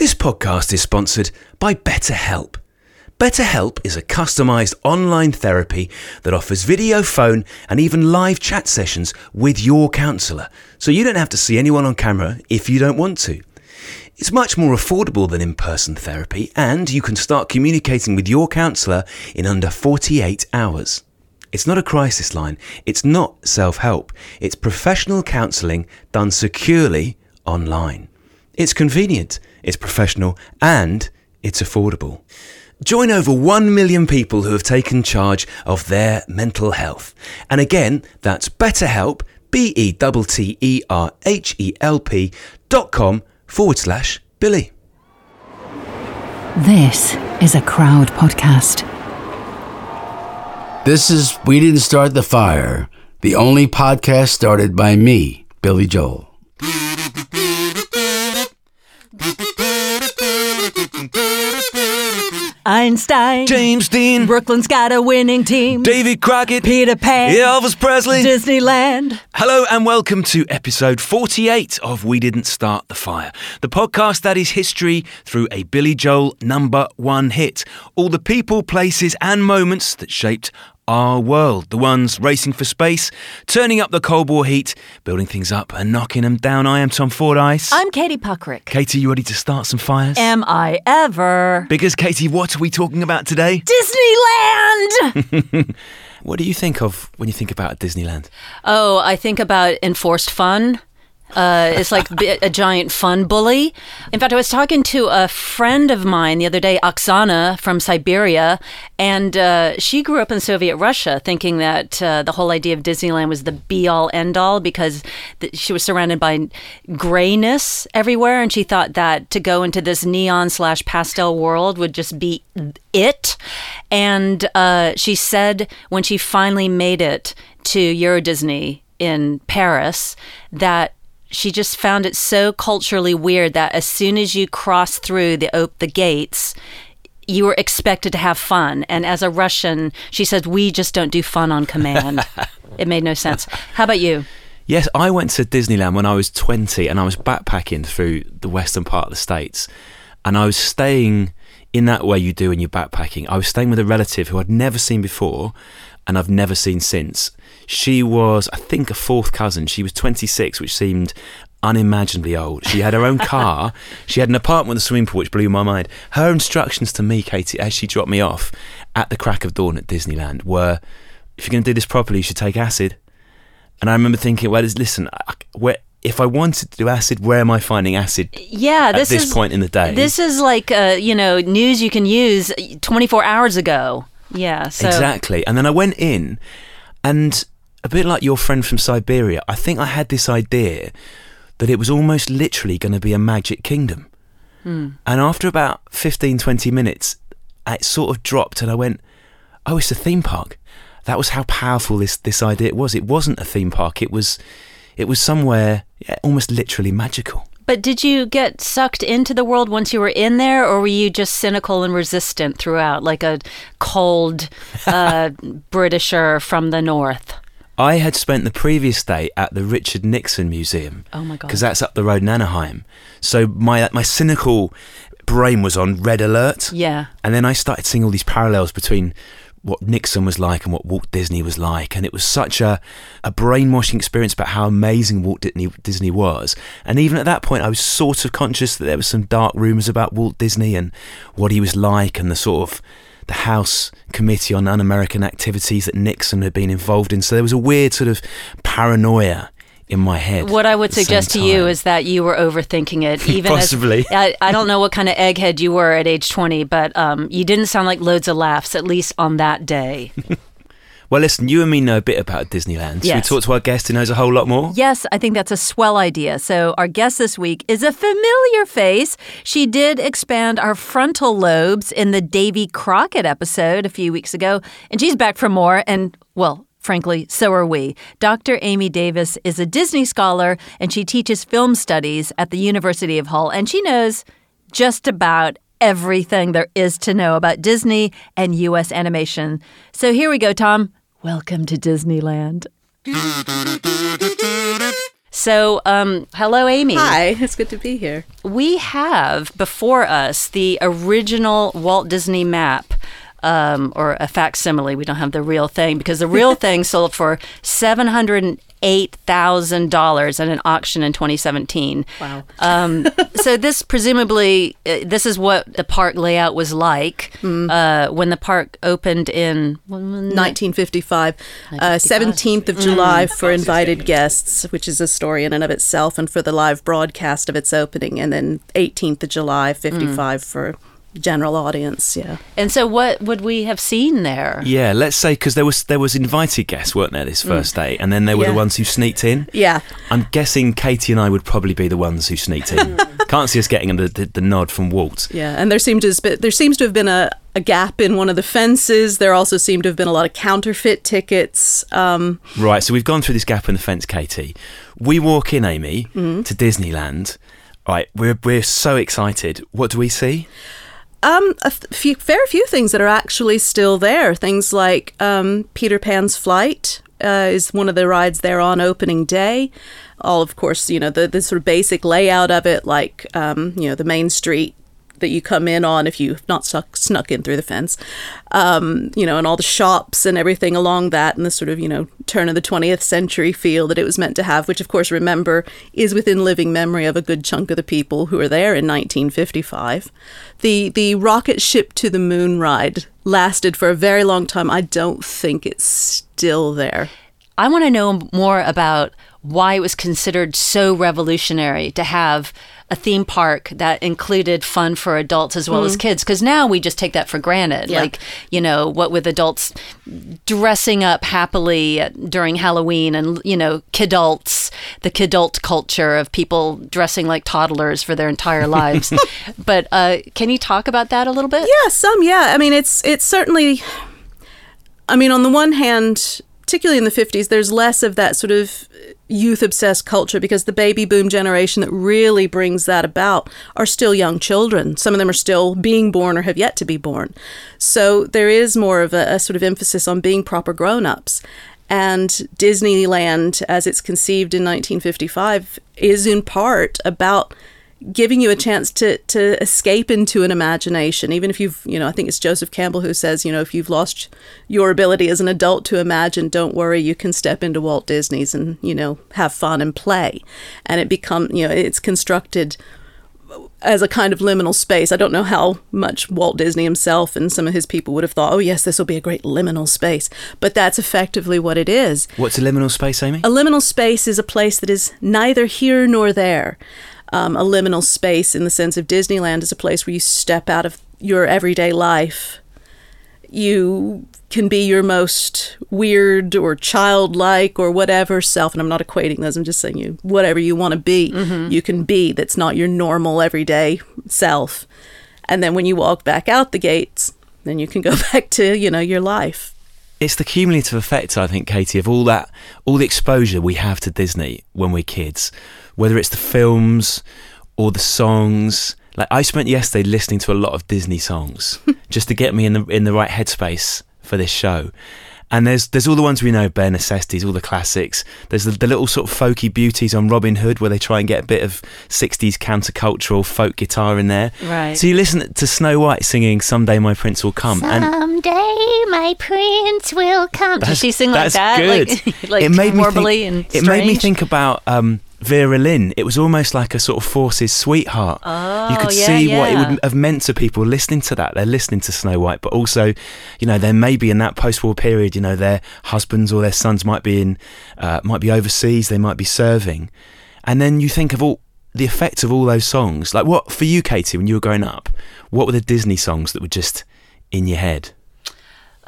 This podcast is sponsored by BetterHelp. BetterHelp is a customized online therapy that offers video, phone, and even live chat sessions with your counselor, so you don't have to see anyone on camera if you don't want to. It's much more affordable than in person therapy, and you can start communicating with your counselor in under 48 hours. It's not a crisis line, it's not self help, it's professional counselling done securely online. It's convenient, it's professional, and it's affordable. Join over 1 million people who have taken charge of their mental health. And again, that's BetterHelp, B E T T E R H E L P dot com forward slash Billy. This is a crowd podcast. This is We Didn't Start the Fire, the only podcast started by me, Billy Joel. Einstein. James Dean, Brooklyn's got a winning team. Davy Crockett, Peter Pan. Elvis Presley. Disneyland. Hello and welcome to episode 48 of We Didn't Start the Fire, the podcast that is history through a Billy Joel number one hit. All the people, places, and moments that shaped our world. The ones racing for space, turning up the Cold War heat, building things up and knocking them down. I am Tom Fordyce. I'm Katie Puckrick. Katie, you ready to start some fires? Am I ever? because, Katie, what are we talking about today? Disneyland! What do you think of when you think about Disneyland? oh, I think about enforced fun. Uh, it's like a giant fun bully. In fact, I was talking to a friend of mine the other day, Oksana from Siberia, and uh, she grew up in Soviet Russia, thinking that uh, the whole idea of Disneyland was the be all end all because th- she was surrounded by grayness everywhere, and she thought that to go into this neon slash pastel world would just be it. And uh, she said when she finally made it to Euro Disney in Paris that she just found it so culturally weird that as soon as you cross through the op- the gates you were expected to have fun and as a russian she said we just don't do fun on command it made no sense how about you Yes, I went to Disneyland when I was 20 and I was backpacking through the western part of the States. And I was staying in that way you do when you're backpacking. I was staying with a relative who I'd never seen before and I've never seen since. She was, I think, a fourth cousin. She was 26, which seemed unimaginably old. She had her own car. She had an apartment with a swimming pool, which blew my mind. Her instructions to me, Katie, as she dropped me off at the crack of dawn at Disneyland were if you're going to do this properly, you should take acid. And I remember thinking, well, listen, where, if I wanted to do acid, where am I finding acid yeah at this, this is point in the day? this is like uh, you know news you can use 24 hours ago yeah so Exactly. And then I went in, and a bit like your friend from Siberia, I think I had this idea that it was almost literally going to be a magic kingdom. And after about 15, 20 minutes, it sort of dropped, and I went, oh, it's a theme park. That was how powerful this, this idea was. It wasn't a theme park. It was, it was somewhere yeah, almost literally magical. But did you get sucked into the world once you were in there, or were you just cynical and resistant throughout, like a cold uh, Britisher from the north? I had spent the previous day at the Richard Nixon Museum. Oh my God. Because that's up the road in Anaheim. So my my cynical brain was on red alert. Yeah. And then I started seeing all these parallels between what Nixon was like and what Walt Disney was like. And it was such a, a brainwashing experience about how amazing Walt Disney, Disney was. And even at that point, I was sort of conscious that there was some dark rumours about Walt Disney and what he was like and the sort of the House Committee on Un-American Activities that Nixon had been involved in. So there was a weird sort of paranoia in my head. What I would at the same suggest to you is that you were overthinking it. Even Possibly. As, I, I don't know what kind of egghead you were at age 20, but um, you didn't sound like loads of laughs, at least on that day. Well, listen, you and me know a bit about Disneyland. Should Yes. we talk to our guest who knows a whole lot more? Yes, I think that's a swell idea. So, our guest this week is a familiar face. She did expand our frontal lobes in the Davy Crockett episode a few weeks ago, and she's back for more. And, well, frankly, so are we. Dr. Amy Davis is a Disney scholar, and she teaches film studies at the University of Hull, and she knows just about everything there is to know about Disney and U.S. animation. So, here we go, Tom. Welcome to Disneyland. So, um, hello, Amy. Hi, it's good to be here. We have before us the original Walt Disney map. Um, or a facsimile. We don't have the real thing because the real thing sold for seven hundred eight thousand dollars at an auction in 2017. Wow. Um, so this presumably uh, this is what the park layout was like uh, when the park opened in 1955, uh, 17th of July for invited guests, which is a story in and of itself, and for the live broadcast of its opening, and then 18th of July, 55 for general audience. Yeah. And so what would we have seen there? Yeah, let's say because there was there was invited guests, weren't there, this first day, and then there were Yeah. the ones who sneaked in. Yeah. I'm guessing Katie and I would probably be the ones who sneaked in. Can't see us getting the, the, the nod from Walt. Yeah, and there seemed to has been, there seems to have been a, a gap in one of the fences. There also seemed to have been a lot of counterfeit tickets. Um, Right, so we've gone through this gap in the fence, Katie. We walk in, Amy, Mm-hmm. to Disneyland. Right, we're we're so excited. What do we see? Um, a few, fair few things that are actually still there. Things like um, Peter Pan's Flight uh, is one of the rides there on opening day. All, of course, you know the the sort of basic layout of it, like um, you know the main street that you come in on if you've not snuck, snuck in through the fence, um, you know, and all the shops and everything along that, and the sort of you know turn of the 20th century feel that it was meant to have, which of course, remember, is within living memory of a good chunk of the people who were there in 1955. The the rocket ship to the moon ride lasted for a very long time. I don't think it's still there. I want to know more about why it was considered so revolutionary to have a theme park that included fun for adults as well as kids because now we just take that for granted Yeah. like you know what with adults dressing up happily during halloween and you know kidults the kidult culture of people dressing like toddlers for their entire lives but uh, can you talk about that a little bit Yeah, some. Yeah, I mean, it's it's certainly. I mean, on the one hand, particularly in the fifties, there's less of that sort of youth obsessed culture because the baby boom generation that really brings that about are still young children. Some of them are still being born or have yet to be born. So there is more of a, a sort of emphasis on being proper grown ups. And Disneyland, as it's conceived in 1955, is in part about giving you a chance to to escape into an imagination even if you've you know i think it's joseph campbell who says you know if you've lost your ability as an adult to imagine don't worry you can step into walt disney's and you know have fun and play and it become you know it's constructed as a kind of liminal space. I don't know how much Walt Disney himself and some of his people would have thought, oh, yes, this will be a great liminal space. But that's effectively what it is. What's a liminal space, Amy? A liminal space is a place that is neither here nor there. Um, a liminal space, in the sense of Disneyland, is a place where you step out of your everyday life. You can be your most weird or childlike or whatever self. And I'm not equating those, I'm just saying you, whatever you want to be, you can be that's not your normal everyday self. And then when you walk back out the gates, then you can go back to, you know, your life. it's the cumulative effect, I think, Katie, of all that, all the exposure we have to Disney when we're kids, whether it's the films or the songs. Like I spent yesterday listening to a lot of Disney songs just to get me in the in the right headspace for this show. And there's there's all the ones we know, bare necessities, all the classics. There's the, the little sort of folky beauties on Robin Hood, where they try and get a bit of '60s countercultural folk guitar in there. Right. So you listen to Snow White singing "Someday My Prince Will Come," and Someday my prince will come. Did she sing like that's that? Good. Like, like it made me think, and It made me think about um, Vera Lynn. It was almost like a sort of Force's sweetheart. you could Oh, yeah, see what it would have meant to people listening to that. They're listening to Snow White, but also, you know, there may be in that post-war period, you know, their husbands or their sons might be in, uh, might be overseas. They might be serving, and then you think of all the effects of all those songs. Like what for you, Katie, when you were growing up? What were the Disney songs that were just in your head?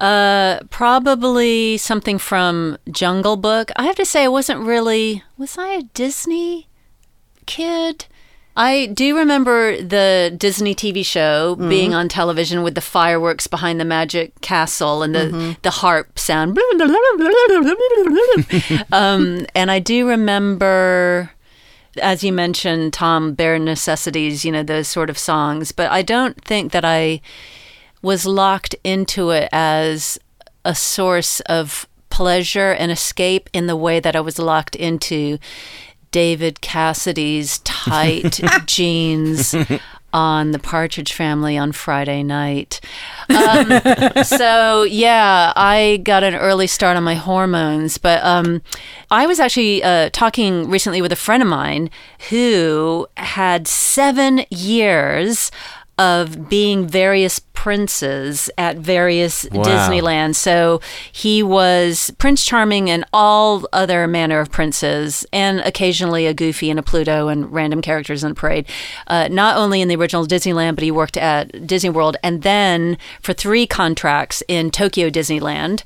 Uh, probably something from Jungle Book. I have to say, I wasn't really. Was I a Disney kid? I do remember the Disney TV show being on television with the fireworks behind the magic castle and the the harp sound. um, and I do remember, as you mentioned, Tom, Bare Necessities. You know those sort of songs, but I don't think that I was locked into it as a source of pleasure and escape in the way that I was locked into David Cassidy's tight jeans on the Partridge Family on Friday night. Um, so yeah, I got an early start on my hormones, but um, I was actually uh, talking recently with a friend of mine who had seven years of being various princes at various Wow. Disneyland. So he was Prince Charming and all other manner of princes, and occasionally a Goofy and a Pluto and random characters in a parade. Uh, not only in the original Disneyland, but he worked at Disney World and then for three contracts in Tokyo Disneyland.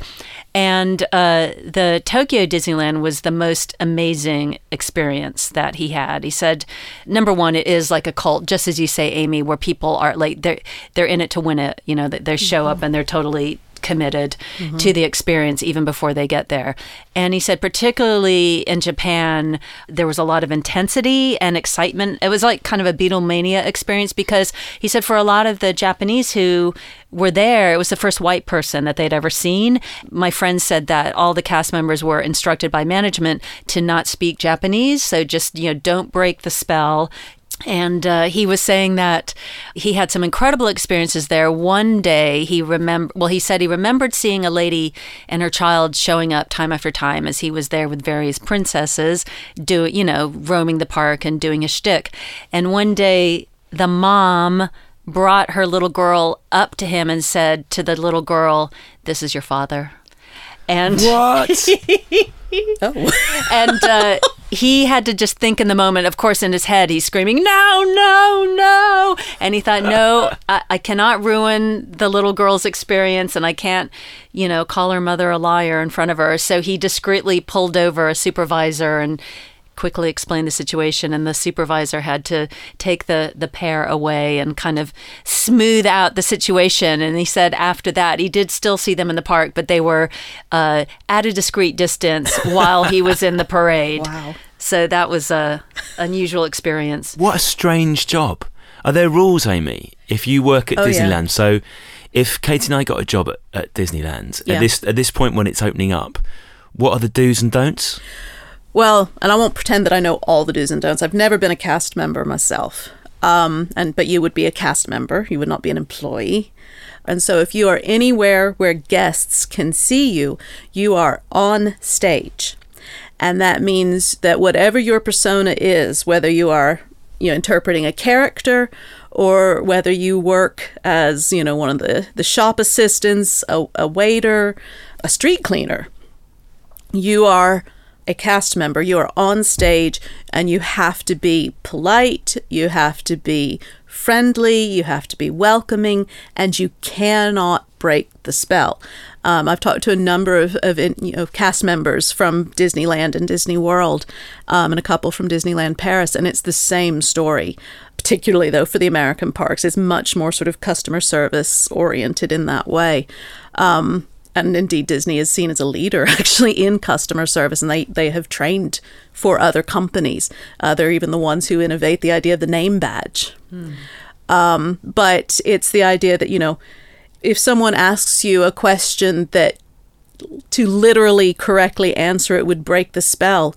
And uh, the Tokyo Disneyland was the most amazing experience that he had. He said, number one, it is like a cult, just as you say, Amy, where people are like they're they're in it to win it. You know, they, they show up and they're totally committed mm-hmm. to the experience even before they get there. And he said, particularly in Japan, there was a lot of intensity and excitement. It was like kind of a Beatlemania experience because he said for a lot of the Japanese who were there, it was the first white person that they'd ever seen. My friend said that all the cast members were instructed by management to not speak Japanese. So just, you know, don't break the spell. And uh, he was saying that he had some incredible experiences there. One day he remember, well, he said he remembered seeing a lady and her child showing up time after time as he was there with various princesses, do you know, roaming the park and doing a shtick. And one day the mom brought her little girl up to him and said to the little girl, "This is your father." And What? and uh, he had to just think in the moment. Of course, in his head, he's screaming, "No, no, no!" And he thought, "No, I, I cannot ruin the little girl's experience, and I can't, you know, call her mother a liar in front of her." So he discreetly pulled over a supervisor and quickly explained the situation and the supervisor had to take the the pair away and kind of smooth out the situation and he said after that he did still see them in the park but they were uh, at a discreet distance while he was in the parade Wow. so that was a unusual experience What a strange job. Are there rules, Amy, if you work at Oh, yeah. Disneyland? So if Katie and I got a job at, at Disneyland Yeah. at this at this point when it's opening up, what are the do's and don'ts? Well, and I won't pretend that I know all the do's and don'ts. I've never been a cast member myself. Um, and but you would be a cast member. You would not be an employee. And so if you are anywhere where guests can see you, you are on stage. And that means that whatever your persona is, whether you are you know interpreting a character or whether you work as, you know, one of the, the shop assistants, a, a waiter, a street cleaner, you are a cast member, you are on stage, and you have to be polite, you have to be friendly, you have to be welcoming, and you cannot break the spell. Um, I've talked to a number of, of you know, cast members from Disneyland and Disney World, um, and a couple from Disneyland Paris, and it's the same story. Particularly though for the American parks, it's much more sort of customer service oriented in that way. Um, and indeed Disney is seen as a leader actually in customer service and they, they have trained for other companies. Uh, they're even the ones who innovate the idea of the name badge. Um, but it's the idea that, you know, if someone asks you a question that to literally correctly answer it would break the spell,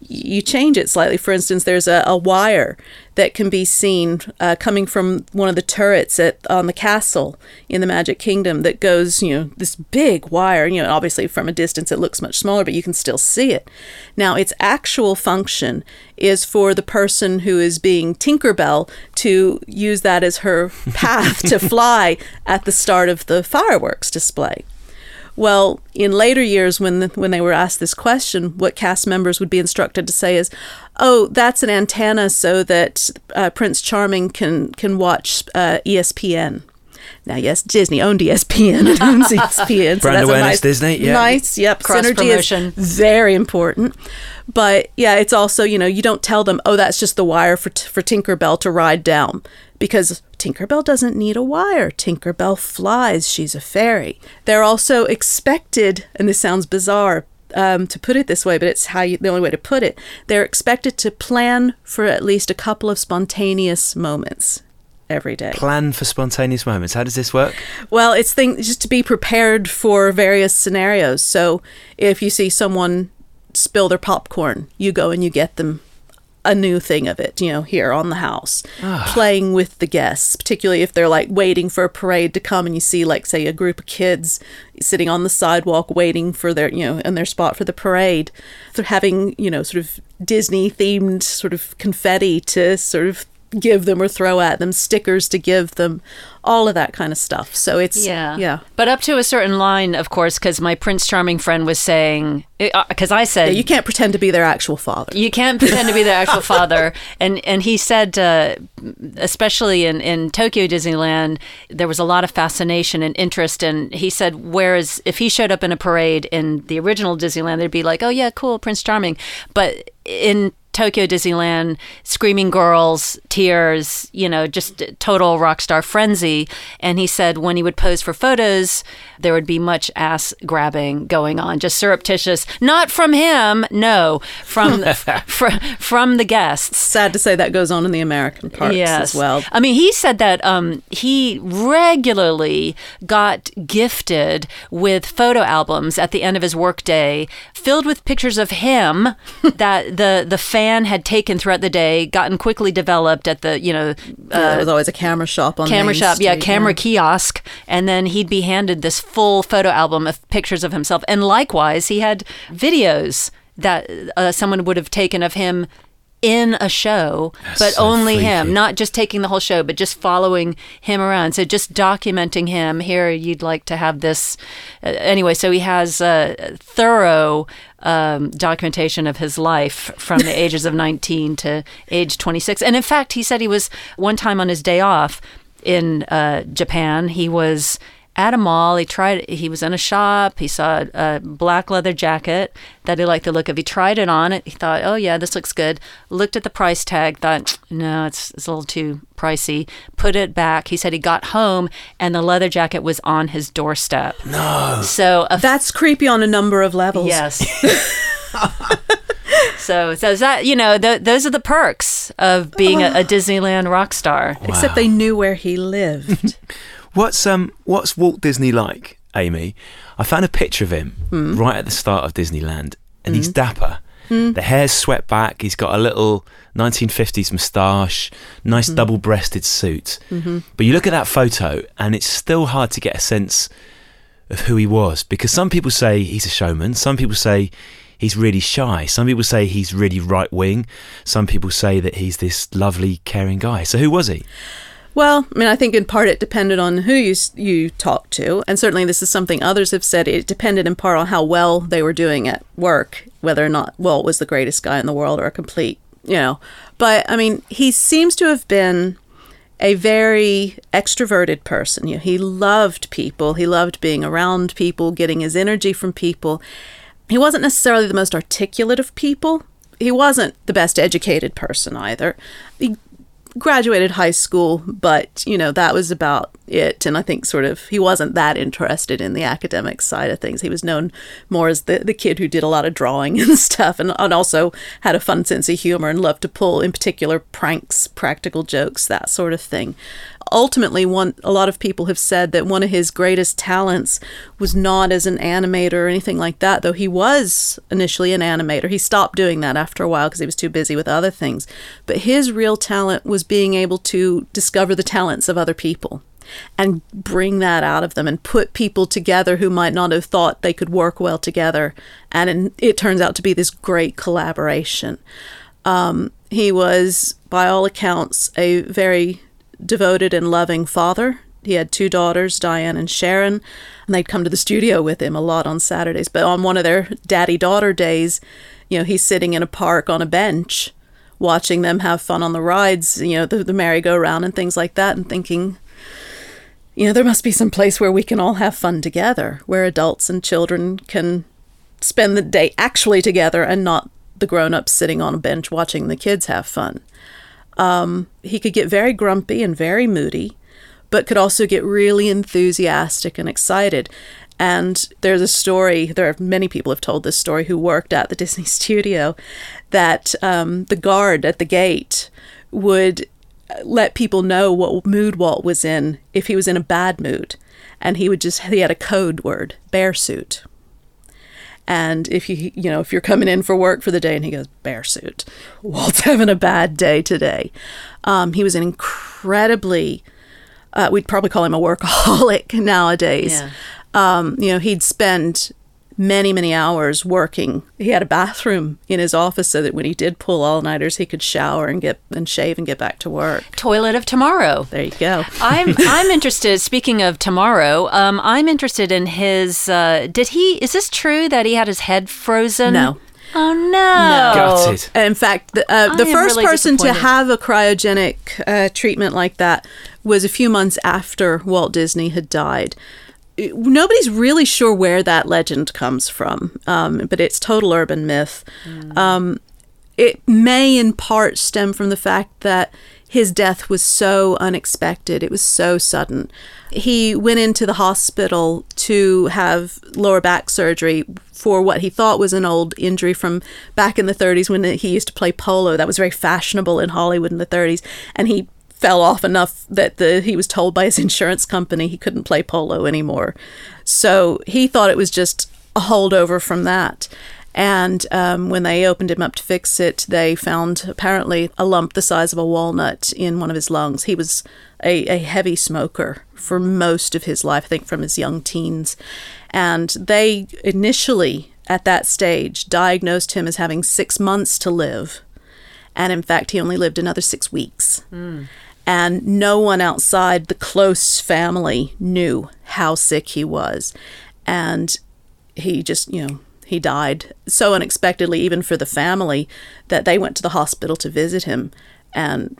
you change it slightly. For instance, there's a, a wire that can be seen uh, coming from one of the turrets at on the castle in the Magic Kingdom that goes, you know, this big wire. You know, obviously from a distance it looks much smaller, but you can still see it. Now, its actual function is for the person who is being Tinkerbell to use that as her path to fly at the start of the fireworks display. Well, in later years, when the, when they were asked this question, what cast members would be instructed to say is, "Oh, that's an antenna so that uh, Prince Charming can can watch uh, ESPN." Now, yes, Disney owned ESPN and owns ESPN. Brand that's a awareness, nice, Disney, yeah. Nice, yep. Cross Synergy promotion. is very important. But yeah, it's also you know you don't tell them, "Oh, that's just the wire for t- for Tinkerbell to ride down," because Tinkerbell doesn't need a wire. Tinkerbell flies. She's a fairy. They're also expected, and this sounds bizarre um, to put it this way, but it's how you, the only way to put it. They're expected to plan for at least a couple of spontaneous moments every day. Plan for spontaneous moments. How does this work? Well, it's things just to be prepared for various scenarios. So if you see someone spill their popcorn, you go and you get them a new thing of it, you know, here on the house, ah. playing with the guests, particularly if they're like waiting for a parade to come and you see, like, say, a group of kids sitting on the sidewalk waiting for their, you know, in their spot for the parade. They're having, you know, sort of Disney themed sort of confetti to sort of give them or throw at them, stickers to give them, all of that kind of stuff. So it's, Yeah. yeah. But up to a certain line, of course, because my Prince Charming friend was saying, because I said, Yeah, you can't pretend to be their actual father. you can't pretend to be their actual father and and he said uh, especially in in Tokyo Disneyland there was a lot of fascination and interest and he said whereas if he showed up in a parade in the original Disneyland they'd be like oh yeah cool Prince Charming but in Tokyo Disneyland, screaming girls, tears, you know, just total rock star frenzy. And he said when he would pose for photos, there would be much ass grabbing going on, just surreptitious. Not from him, no, from from, from the guests. Sad to say that goes on in the American parks as well. I mean, he said that um, he regularly got gifted with photo albums at the end of his workday, filled with pictures of him that the the fan had taken throughout the day, gotten quickly developed at the you know Yeah, there was always a camera shop on camera Main shop, yeah, Street, camera kiosk, and then he'd be handed this full photo album of pictures of himself. And likewise, he had videos that uh, someone would have taken of him in a show, but so only him, not just taking the whole show, but just following him around. So just documenting him. Here, you'd like to have this. Uh, anyway, so he has a thorough um, documentation of his life from the ages of 19 to age 26. And in fact, he said he was one time on his day off in uh, Japan. He was at a mall. He tried. He was in a shop. He saw a black leather jacket that he liked the look of. He tried it on. It. He thought, "Oh yeah, this looks good." Looked at the price tag. Thought, "No, it's it's a little too pricey." Put it back. He said he got home and the leather jacket was on his doorstep. No. So a That's creepy on a number of levels. Yes. so, so is that you know th- those are the perks of being a, oh. a Disneyland rock star. Except they knew where he lived. What's um what's Walt Disney like, Amy? I found a picture of him hmm. right at the start of Disneyland, and he's hmm. dapper. Hmm. The hair's swept back. He's got a little 1950s moustache, nice double-breasted suit. Mm-hmm. But you look at that photo, and it's still hard to get a sense of who he was because some people say he's a showman. Some people say he's really shy. Some people say he's really right wing. Some people say that he's this lovely, caring guy. So who was he? Well, I mean, I think in part it depended on who you you talked to, and certainly this is something others have said. It depended in part on how well they were doing at work, whether or not Walt was the greatest guy in the world or a complete, you know. But I mean, he seems to have been a very extroverted person. You know, he loved people. He loved being around people, getting his energy from people. He wasn't necessarily the most articulate of people. He wasn't the best educated person either. He graduated high school, but you know that was about it. And I think sort of he wasn't that interested in the academic side of things. He was known more as the the kid who did a lot of drawing and stuff, and, and also had a fun sense of humor and loved to pull, in particular, pranks, practical jokes, that sort of thing. Ultimately, one a lot of people have said that one of his greatest talents was not as an animator or anything like that, though he was initially an animator. He stopped doing that after a while because he was too busy with other things. But his real talent was being able to discover the talents of other people and bring that out of them and put people together who might not have thought they could work well together. And it turns out to be this great collaboration. Um, he was, by all accounts, a very devoted and loving father. He had two daughters, Diane and Sharon, and they'd come to the studio with him a lot on Saturdays. But on one of their daddy daughter days, you know, he's sitting in a park on a bench watching them have fun on the rides, you know, the, the merry-go-round and things like that, and thinking, you know, there must be some place where we can all have fun together, where adults and children can spend the day actually together and not the grown-ups sitting on a bench watching the kids have fun. Um, he could get very grumpy and very moody, but could also get really enthusiastic and excited. And there's a story, there are many people have told this story who worked at the Disney studio, that um, the guard at the gate would let people know what mood Walt was in if he was in a bad mood. And he would just, he had a code word, bear suit. And if you you know if you're coming in for work for the day, and he goes bear suit, Walt's having a bad day today. Um, he was an incredibly uh, we'd probably call him a workaholic nowadays. Yeah. Um, you know, he'd spend many, many hours working. He had a bathroom in his office so that when he did pull all nighters, he could shower and get and shave and get back to work. Toilet of tomorrow. There you go. I'm I'm interested. Speaking of tomorrow, um, I'm interested in his. Uh, did he? Is this true that he had his head frozen? No. Oh no! no. Gutted. In fact, the, uh, the first really person to have a cryogenic uh, treatment like that was a few months after Walt Disney had died. Nobody's really sure where that legend comes from, um, but it's total urban myth. Um, it may in part stem from the fact that his death was so unexpected. It was so sudden. He went into the hospital to have lower back surgery for what he thought was an old injury from back in the 30s when he used to play polo. That was very fashionable in Hollywood in the 30s. And he fell off enough that the he was told by his insurance company he couldn't play polo anymore. So he thought it was just a holdover from that. And um, when they opened him up to fix it, they found apparently a lump the size of a walnut in one of his lungs. He was a, a heavy smoker for most of his life, I think from his young teens. And they initially, at that stage, diagnosed him as having six months to live. And in fact, he only lived another six weeks. And no one outside the close family knew how sick he was. And he just, you know, he died so unexpectedly, even for the family, that they went to the hospital to visit him and,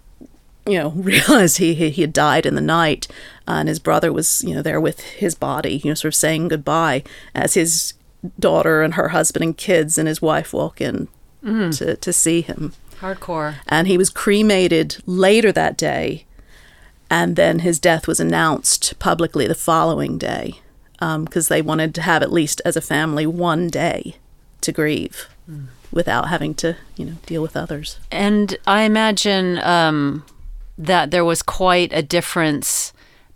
you know, realized he, he, he had died in the night. Uh, and his brother was, you know, there with his body, you know, sort of saying goodbye as his daughter and her husband and kids and his wife walk in to, to see him Hardcore. and he was cremated later that day and then his death was announced publicly the following day because they wanted to have at least as a family one day to grieve without having to you know deal with others And I imagine um, that there was quite a difference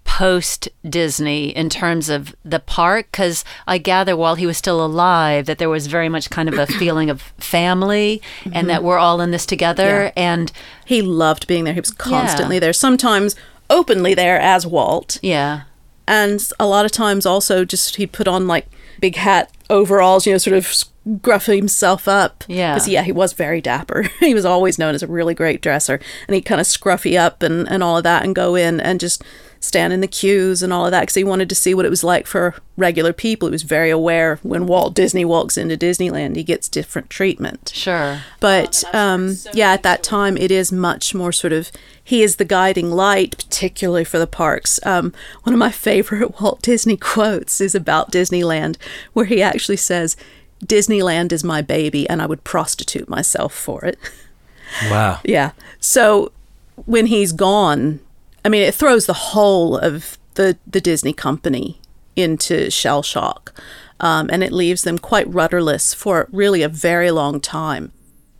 post Disney in terms of the park, because I gather while he was still alive, that there was very much kind of a feeling of family and that mm-hmm. we're all in this together. Yeah. And he loved being there. He was constantly there sometimes openly there as walt. Yeah, and a lot of times also just he'd put on like big hat overalls you know sort of gruff himself up. Yeah. because yeah he was very dapper. He was always known as a really great dresser. And he'd kind of scruffy up and, and all of that and go in and just stand in the queues and all of that because he wanted to see what it was like for regular people he was very aware when walt disney walks into disneyland he gets different treatment sure. but um, yeah, at that time, it is much more sort of he is the guiding light, particularly for the parks. Um, one of my favorite Walt Disney quotes is about Disneyland, where he actually says, "Disneyland is my baby, and I would prostitute myself for it." Wow. Yeah. So when he's gone, I mean, it throws the whole of the the Disney company into shell shock, um, and it leaves them quite rudderless for really a very long time.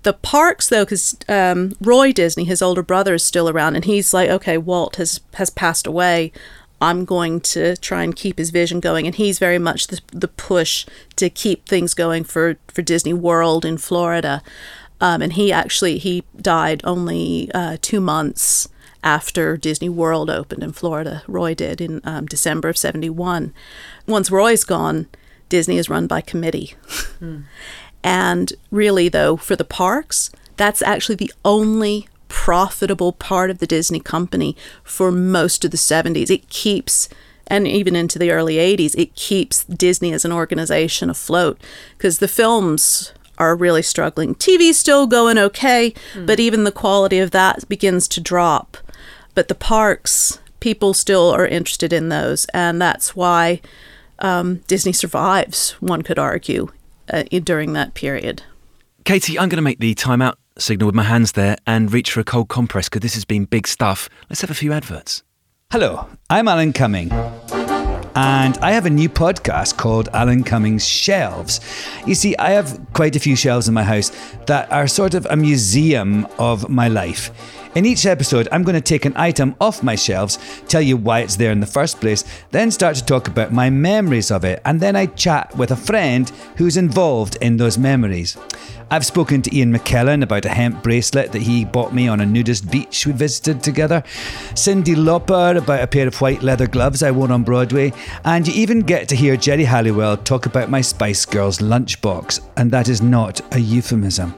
The parks, though, because um, Roy Disney, his older brother, is still around, and he's like, okay, Walt has has passed away. I'm going to try and keep his vision going, and he's very much the, the push to keep things going for for Disney World in Florida. Um, and he actually he died only uh, two months after Disney World opened in Florida. Roy did in um, December of '71. Once Roy's gone, Disney is run by committee. And really, though, for the parks, that's actually the only profitable part of the Disney company for most of the 70s. It keeps, and even into the early 80s, it keeps Disney as an organization afloat because the films are really struggling. TV's still going okay, but even the quality of that begins to drop. But the parks, people still are interested in those, and that's why um, Disney survives, one could argue, uh, during that period. Katie, I'm going to make the timeout signal with my hands there and reach for a cold compress because this has been big stuff. Let's have a few adverts. Hello, I'm Alan Cumming. And I have a new podcast called Alan Cumming's Shelves. You see, I have quite a few shelves in my house that are sort of a museum of my life. In each episode, I'm going to take an item off my shelves, tell you why it's there in the first place, then start to talk about my memories of it, and then I chat with a friend who's involved in those memories. I've spoken to Ian McKellen about a hemp bracelet that he bought me on a nudist beach we visited together, Cyndi Lauper about a pair of white leather gloves I wore on Broadway, and you even get to hear Geri Halliwell talk about my Spice Girls lunchbox, and that is not a euphemism.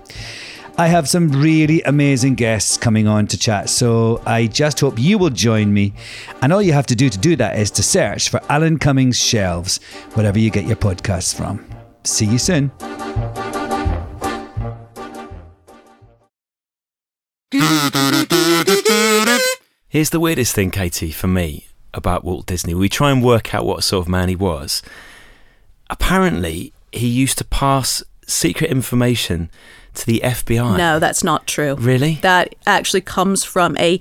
I have some really amazing guests coming on to chat, so I just hope you will join me. And all you have to do to do that is to search for Alan Cumming's Shelves, wherever you get your podcasts from. See you soon. Here's the weirdest thing, Katie, for me about Walt Disney. We try and work out what sort of man he was. Apparently, he used to pass secret information to the FBI. No, that's not true. Really? That actually comes from a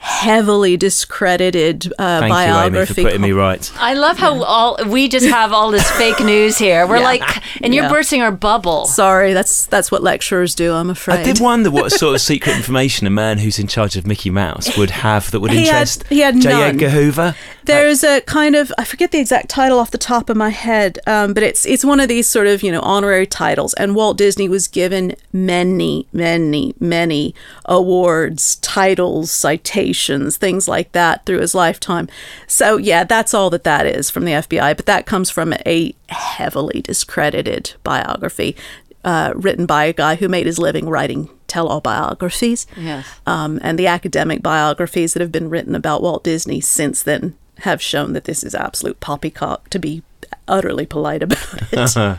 heavily discredited uh, Thank you, Amy, biography. for putting me right. I love how all we just have all this fake news here. We're Yeah. like, and you're Yeah. bursting our bubble. Sorry, that's that's what lecturers do. I'm afraid. I did wonder what sort of secret information a man who's in charge of Mickey Mouse would have that would He had- interest he had J. none. Edgar Hoover. There's a kind of I forget the exact title off the top of my head, um, but it's it's one of these sort of you know honorary titles. And Walt Disney was given many, many, many awards, titles, citations, things like that through his lifetime. So yeah, that's all that that is from the FBI. But that comes from a heavily discredited biography. Uh, written by a guy who made his living writing tell-all biographies Yes. um, and the academic biographies that have been written about Walt Disney since then have shown that this is absolute poppycock, to be utterly polite about it.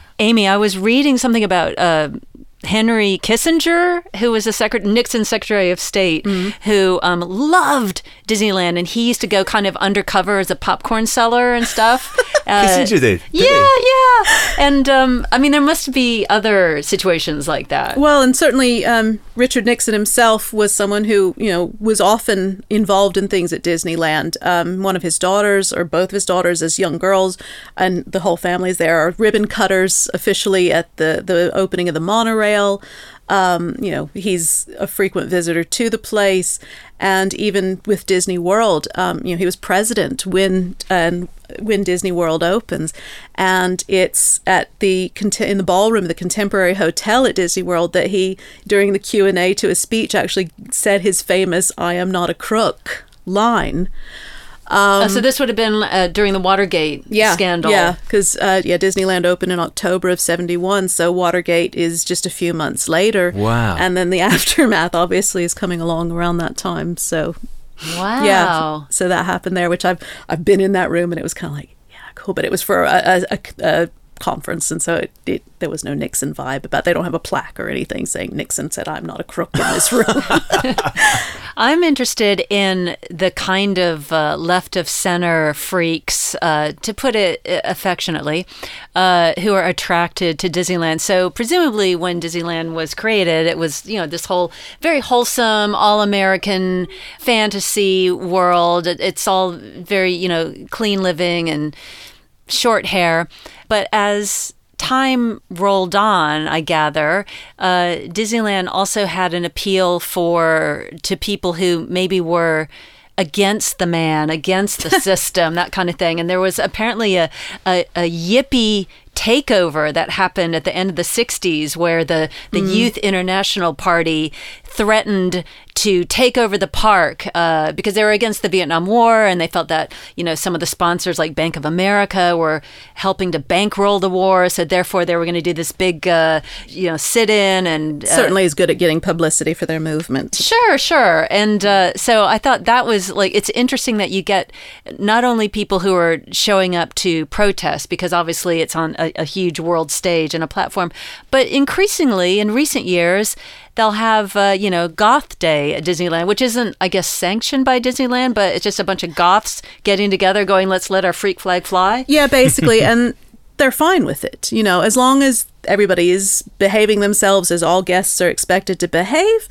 Amy, I was reading something about uh, Henry Kissinger, who was the secret- Nixon Secretary of State, who um, loved Disneyland, and he used to go kind of undercover as a popcorn seller and stuff. Uh, Kissinger did, yeah, yeah. And um, I mean, there must be other situations like that. well, and certainly um, Richard Nixon himself was someone who, you know, was often involved in things at Disneyland. Um, one of his daughters, or both of his daughters, as young girls, and the whole family is there, are ribbon cutters officially at the, the opening of the monorail. Um, you know, he's a frequent visitor to the place, and even with Disney World, um, you know, he was president when and when Disney World opens, and it's at the in the ballroom of the Contemporary Hotel at Disney World that he, during the Q and A to his speech, actually said his famous "I am not a crook" line. Uh, so this would have been uh, during the Watergate yeah, scandal. Yeah, because uh, yeah, Disneyland opened in October of '71, so Watergate is just a few months later. Wow. And then the aftermath obviously is coming along around that time. So Wow. yeah, so that happened there, which I've I've been in that room and it was kind of like yeah, cool, but it was for a, a, a, a conference, and so it, it there was no Nixon vibe about. They don't have a plaque or anything saying Nixon said I'm not a crook in this room. I'm interested in the kind of uh, left of center freaks, uh, to put it uh, affectionately, uh, who are attracted to Disneyland. So presumably, when Disneyland was created, it was you know this whole very wholesome, all American fantasy world. It's all very you know clean living and short hair. But as time rolled on, I gather, uh, Disneyland also had an appeal for to people who maybe were against the man, against the system, that kind of thing. And there was apparently a, a, a yippie takeover that happened at the end of the 60s where the, the Youth International Party threatened to take over the park uh, because they were against the Vietnam War and they felt that you know some of the sponsors like Bank of America were helping to bankroll the war, so therefore they were going to do this big uh, you know sit-in and uh, Certainly is good at getting publicity for their movement. Sure, sure. And uh, so I thought that was like, it's interesting that you get not only people who are showing up to protest, because obviously it's on a, a huge world stage and a platform, but increasingly in recent years, they'll have, uh, you know, Goth Day at Disneyland, which isn't, I guess, sanctioned by Disneyland, but it's just a bunch of goths getting together going, let's let our freak flag fly. Yeah, basically, and they're fine with it. You know, as long as everybody is behaving themselves as all guests are expected to behave,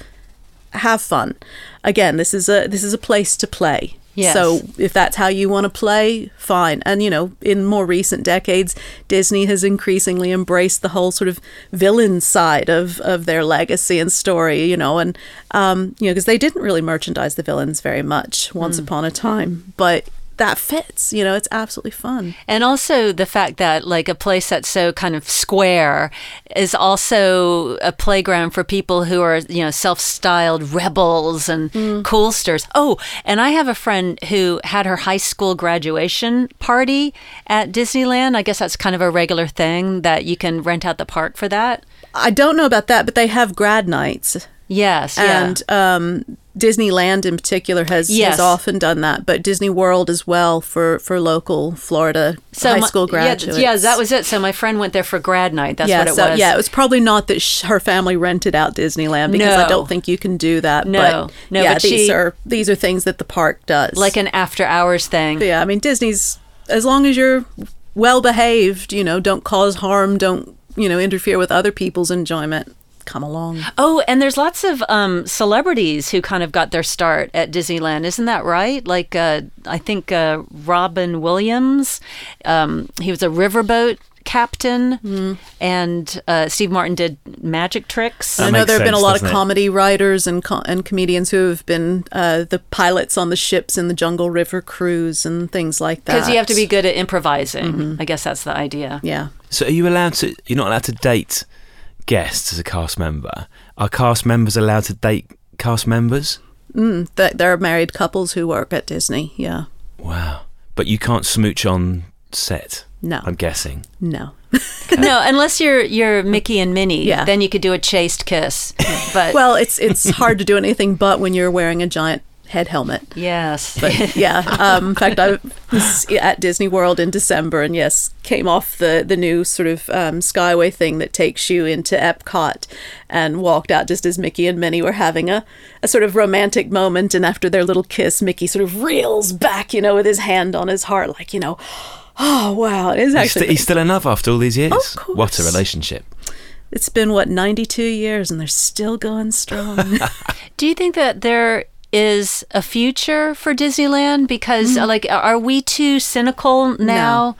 have fun. Again, this is a this is a place to play. Yes. So if that's how you want to play, fine. And you know, in more recent decades, Disney has increasingly embraced the whole sort of villain side of of their legacy and story. You know, and um, you know, because they didn't really merchandise the villains very much once upon a time, but that fits. You know, it's absolutely fun. And also the fact that like a place that's so kind of square is also a playground for people who are, you know, self-styled rebels and coolsters. Oh, and I have a friend who had her high school graduation party at Disneyland. I guess that's kind of a regular thing that you can rent out the park for that. I don't know about that, but they have grad nights. Yes, yeah. and um, Disneyland in particular has, Yes. has often done that, but Disney World as well for, for local Florida high my- school yeah, graduates. Yeah, that was it. So my friend went there for grad night. That's yeah, what it so, was. Yeah, it was probably not that sh- her family rented out Disneyland because I don't think you can do that. No. but No, yeah, but these she- are these are things that the park does. like an after hours thing. But yeah, I mean Disney's as long as you're well behaved, you know, don't cause harm, don't you know interfere with other people's enjoyment. Come along. Oh, and there's lots of um, celebrities who kind of got their start at Disneyland, isn't that right? Like uh, I think uh, Robin Williams, um, he was a riverboat captain, and uh, Steve Martin did magic tricks. I know there have been a lot of doesn't it? comedy writers and co- and comedians who have been uh, the pilots on the ships in the Jungle River cruise and things like that. Because you have to be good at improvising. I guess that's the idea. Yeah. So are you allowed to? You're not allowed to date guests as a cast member. Are cast members allowed to date cast members? Mm, th- there are married couples who work at Disney. Yeah. Wow. But you can't smooch on set. No. I'm guessing. No. no, unless you're you're Mickey and Minnie, Yeah. then you could do a chaste kiss. But Well, it's it's hard to do anything but when you're wearing a giant head helmet. yes, But yeah, um, in fact, I was at Disney World in December, and yes, came off the the new sort of um, Skyway thing that takes you into Epcot, and walked out just as Mickey and Minnie were having a, a sort of romantic moment, and after their little kiss, Mickey sort of reels back, you know, with his hand on his heart, like you know, oh wow, it is He's, actually. st- he's still in love after all these years. Of What a relationship. it's been what ninety two years, and they're still going strong. Do you think that there is a future for Disneyland? Because, uh, like, are we too cynical now?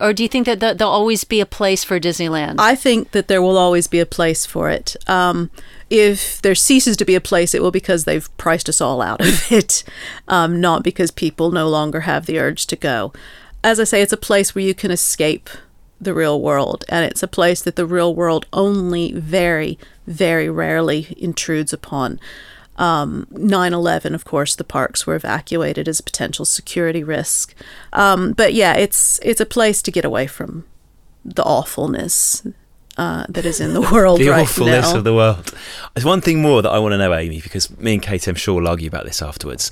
Or do you think that there'll always be a place for Disneyland? I think that there will always be a place for it. Um, if there ceases to be a place, it will because they've priced us all out of it, um, not because people no longer have the urge to go. As I say, it's a place where you can escape the real world, and it's a place that the real world only very, very rarely intrudes upon. Um, 9/11, of course, the parks were evacuated as a potential security risk. Um, but yeah, it's it's a place to get away from the awfulness uh, that is in the world The right awfulness now. of the world. There's one thing more that I want to know, Amy, because me and Kate, I'm sure, will argue about this afterwards.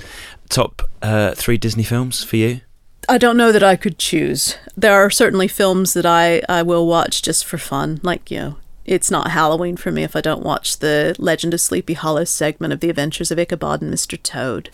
Top uh, three Disney films for you? I don't know that I could choose. There are certainly films that I, I will watch just for fun. Like, you know, it's not Halloween for me if I don't watch the Legend of Sleepy Hollow segment of The Adventures of Ichabod and Mr. Toad.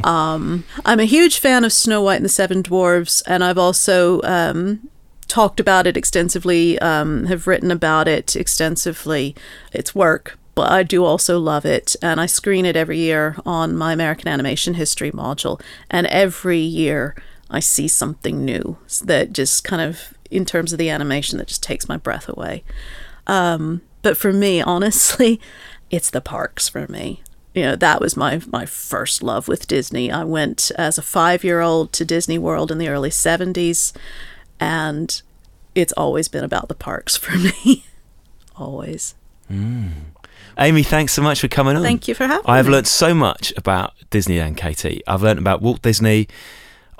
um, I'm a huge fan of Snow White and the Seven Dwarfs, and I've also um, talked about it extensively, um, have written about it extensively. It's work, but I do also love it, and I screen it every year on my American Animation History module, and every year I see something new that just kind of, in terms of the animation, that just takes my breath away. Um, but for me, honestly, it's the parks for me. You know, that was my my first love with Disney. I went as a five year old to Disney World in the early seventies, and it's always been about the parks for me. always. Amy, thanks so much for coming on. Thank you for having me. I've learned so much about Disneyland, Katie. I've learned about Walt Disney.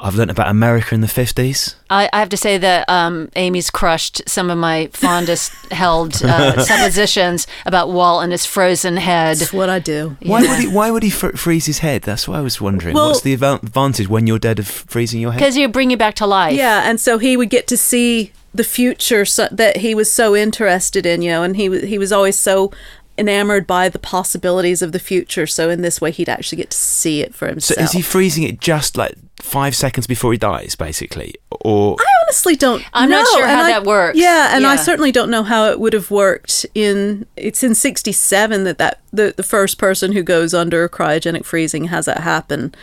I've learnt about America in the 50s. I, I have to say that um, Amy's crushed some of my fondest held uh, suppositions about Walt and his frozen head. That's what I do. Why would he? Why would he fr- freeze his head? That's what I was wondering. Well- What's the advan- advantage when you're dead of freezing your head? Because you bring you back to life. Yeah, and so he would get to see the future so, that he was so interested in, you know, and he was he was always so enamored by the possibilities of the future. So in this way, he'd actually get to see it for himself. So himself. is he freezing it just like five seconds before he dies, basically, or I honestly don't. I'm not sure and how I- that works. Yeah, and I certainly don't know how it would have worked in. It's in '67 that that the the first person who goes under cryogenic freezing has that happen.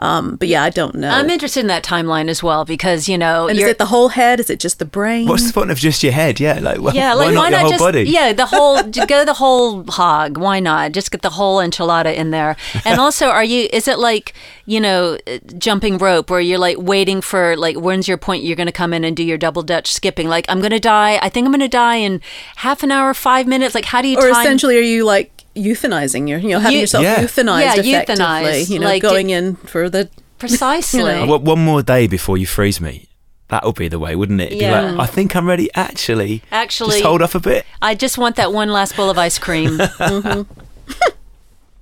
Um, but yeah, I don't know. I'm interested in that timeline as well because you know and is you're- it the whole head? Is it just the brain? What's the point of just your head? Yeah, like wh- yeah, why like not why your not whole just body? yeah the whole go the whole hog? Why not just get the whole enchilada in there? And also, are you? Is it like you know uh, jumping rope where you're like waiting for like when's your point? You're going to come in and do your double dutch skipping. Like I'm going to die. I think I'm going to die in half an hour, five minutes. Like how do you? or time- essentially, are you like euthanizing? You're you know having Eu- yourself Yeah. euthanized Yeah, effectively. euthanized, You know, like, going di- in for the precisely. know. Well, one more day before you freeze me. That would be the way, wouldn't it? It'd be Yeah. like, I think I'm ready. Actually, Actually- just hold off a bit. I just want that one last bowl of ice cream. Mm-hmm.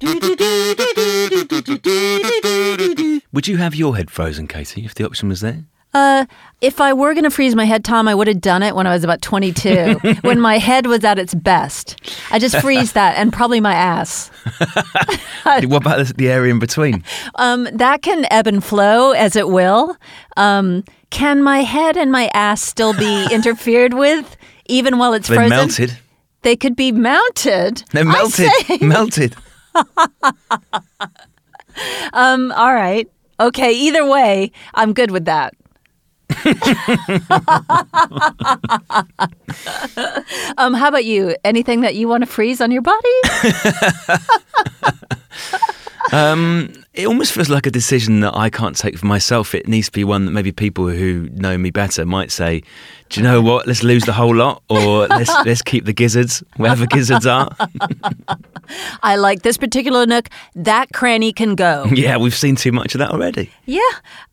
Would you have your head frozen, Katie, if the option was there? Uh, if I were going to freeze my head, Tom, I would have done it when I was about 22, when my head was at its best. I just freeze that and probably my ass. what about the- area in between? Um, that can ebb and flow as it will. Um, can my head and my ass still be interfered with even while it's They're frozen? melted. They could be mounted. They're melted. Melted. Um, all right. Okay. Either way, I'm good with that. Um, how about you? Anything that you want to freeze on your body? It almost feels like a decision that I can't take for myself. It needs to be one that maybe people who know me better might say, "Do you know what? Let's lose the whole lot, or let's let's keep the gizzards wherever gizzards are." I like this particular nook. That cranny can go. yeah, we've seen too much of that already. Yeah.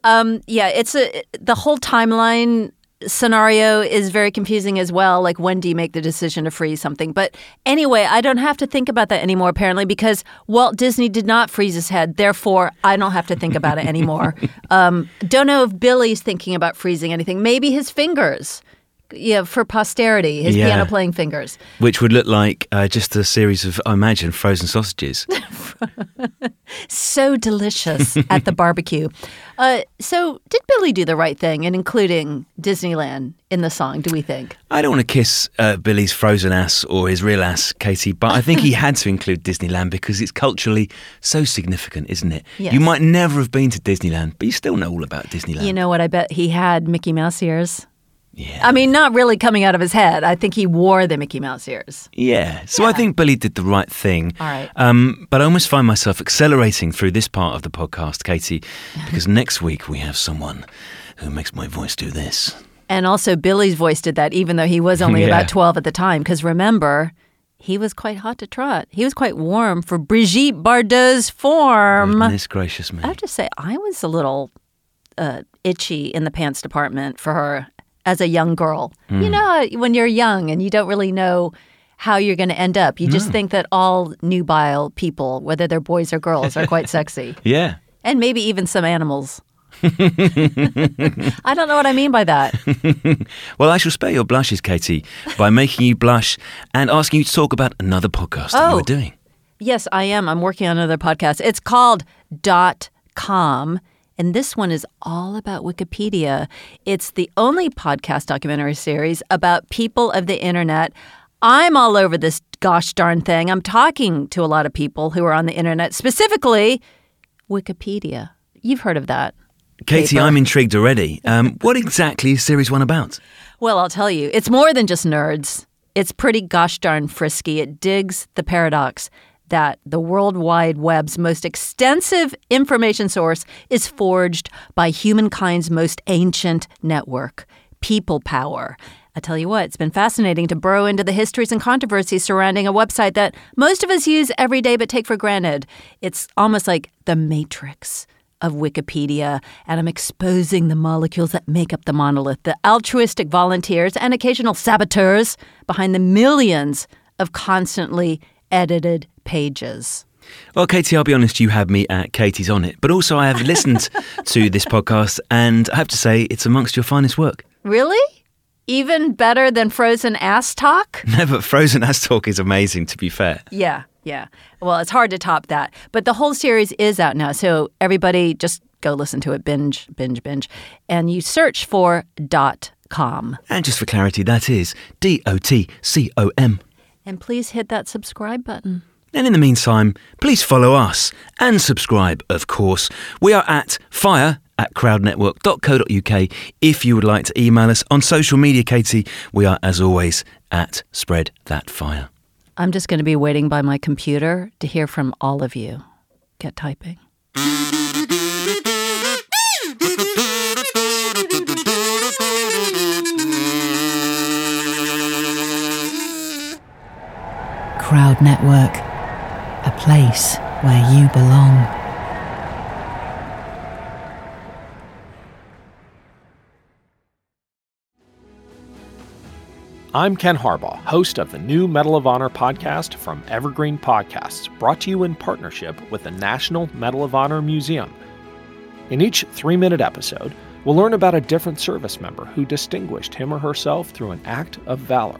Um, yeah, it's a the whole timeline scenario is very confusing as well. Like when do you make the decision to freeze something? But anyway, I don't have to think about that anymore apparently because Walt Disney did not freeze his head. Therefore, I don't have to think about it anymore. um, don't know if Billy's thinking about freezing anything. Maybe his fingers. Yeah, for posterity, his Yeah. piano playing fingers. Which would look like uh, just a series of, I imagine, frozen sausages. So delicious at the barbecue. Uh, so, did Billy do the right thing in including Disneyland in the song, do we think? I don't want to kiss uh, Billy's frozen ass or his real ass, Katie, but I think he had to include Disneyland because it's culturally so significant, isn't it? Yes. You might never have been to Disneyland, but you still know all about Disneyland. You know what? I bet he had Mickey Mouse ears. Yeah. I mean, not really coming out of his head. I think he wore the Mickey Mouse ears. Yeah, so I think Billy did the right thing. All right. Um, but I almost find myself accelerating through this part of the podcast, Katie, because next week we have someone who makes my voice do this. And also, Billy's voice did that, even though he was only Yeah. about 12 at the time. Because remember, he was quite hot to trot. He was quite warm for Brigitte Bardot's form. Goodness gracious me. I have to say, I was a little uh, itchy in the pants department for her as a young girl. You hmm. know, when you're young and you don't really know how you're going to end up, you just hmm. think that all nubile people, whether they're boys or girls, are quite sexy. Yeah. And maybe even some animals. I don't know what I mean by that. Well, I shall spare your blushes, Katie, by making you blush and asking you to talk about another podcast that Oh. were doing. Yes, I am. I'm working on another podcast. It's called Dot Com. And this one is all about Wikipedia. It's the only podcast documentary series about people of the internet. I'm all over this gosh darn thing. I'm talking to a lot of people who are on the internet, specifically Wikipedia. You've heard of that. Katie, Paper. I'm intrigued already. Um, what exactly is Series 1 about? Well, I'll tell you, it's more than just nerds. It's pretty gosh darn frisky. It digs the paradox that the World Wide Web's most extensive information source is forged by humankind's most ancient network, people power. I tell you what, it's been fascinating to burrow into the histories and controversies surrounding a website that most of us use every day but take for granted. It's almost like the matrix of Wikipedia, and I'm exposing the molecules that make up the monolith, the altruistic volunteers and occasional saboteurs behind the millions of constantly edited pages. Well, Katie, I'll be honest, you had me at Katie's on it, but also I have listened to this podcast and I have to say it's amongst your finest work. Really? Even better than Frozen Ass Talk? No, but Frozen Ass Talk is amazing, to be fair. Yeah, yeah. Well, it's hard to top that. But the whole series is out now. So everybody just go listen to it, binge, binge, binge. And you search for dot com. And just for clarity, that is D O T C O M. And please hit that subscribe button. And in the meantime, please follow us and subscribe, of course. We are at fire at crowdnetwork.co.uk if you would like to email us on social media, Katie. We are, as always, at Spread That Fire. I'm just going to be waiting by my computer to hear from all of you. Get typing. Crowd Network, a place where you belong. I'm Ken Harbaugh, host of the new Medal of Honor podcast from Evergreen Podcasts, brought to you in partnership with the National Medal of Honor Museum. In each three minute episode, we'll learn about a different service member who distinguished him or herself through an act of valor.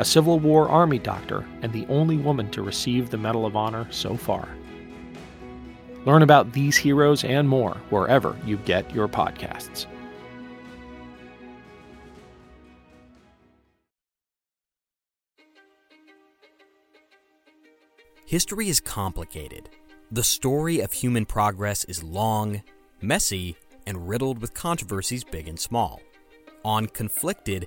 a Civil War Army doctor and the only woman to receive the Medal of Honor so far. Learn about these heroes and more wherever you get your podcasts. History is complicated. The story of human progress is long, messy, and riddled with controversies big and small. On Conflicted,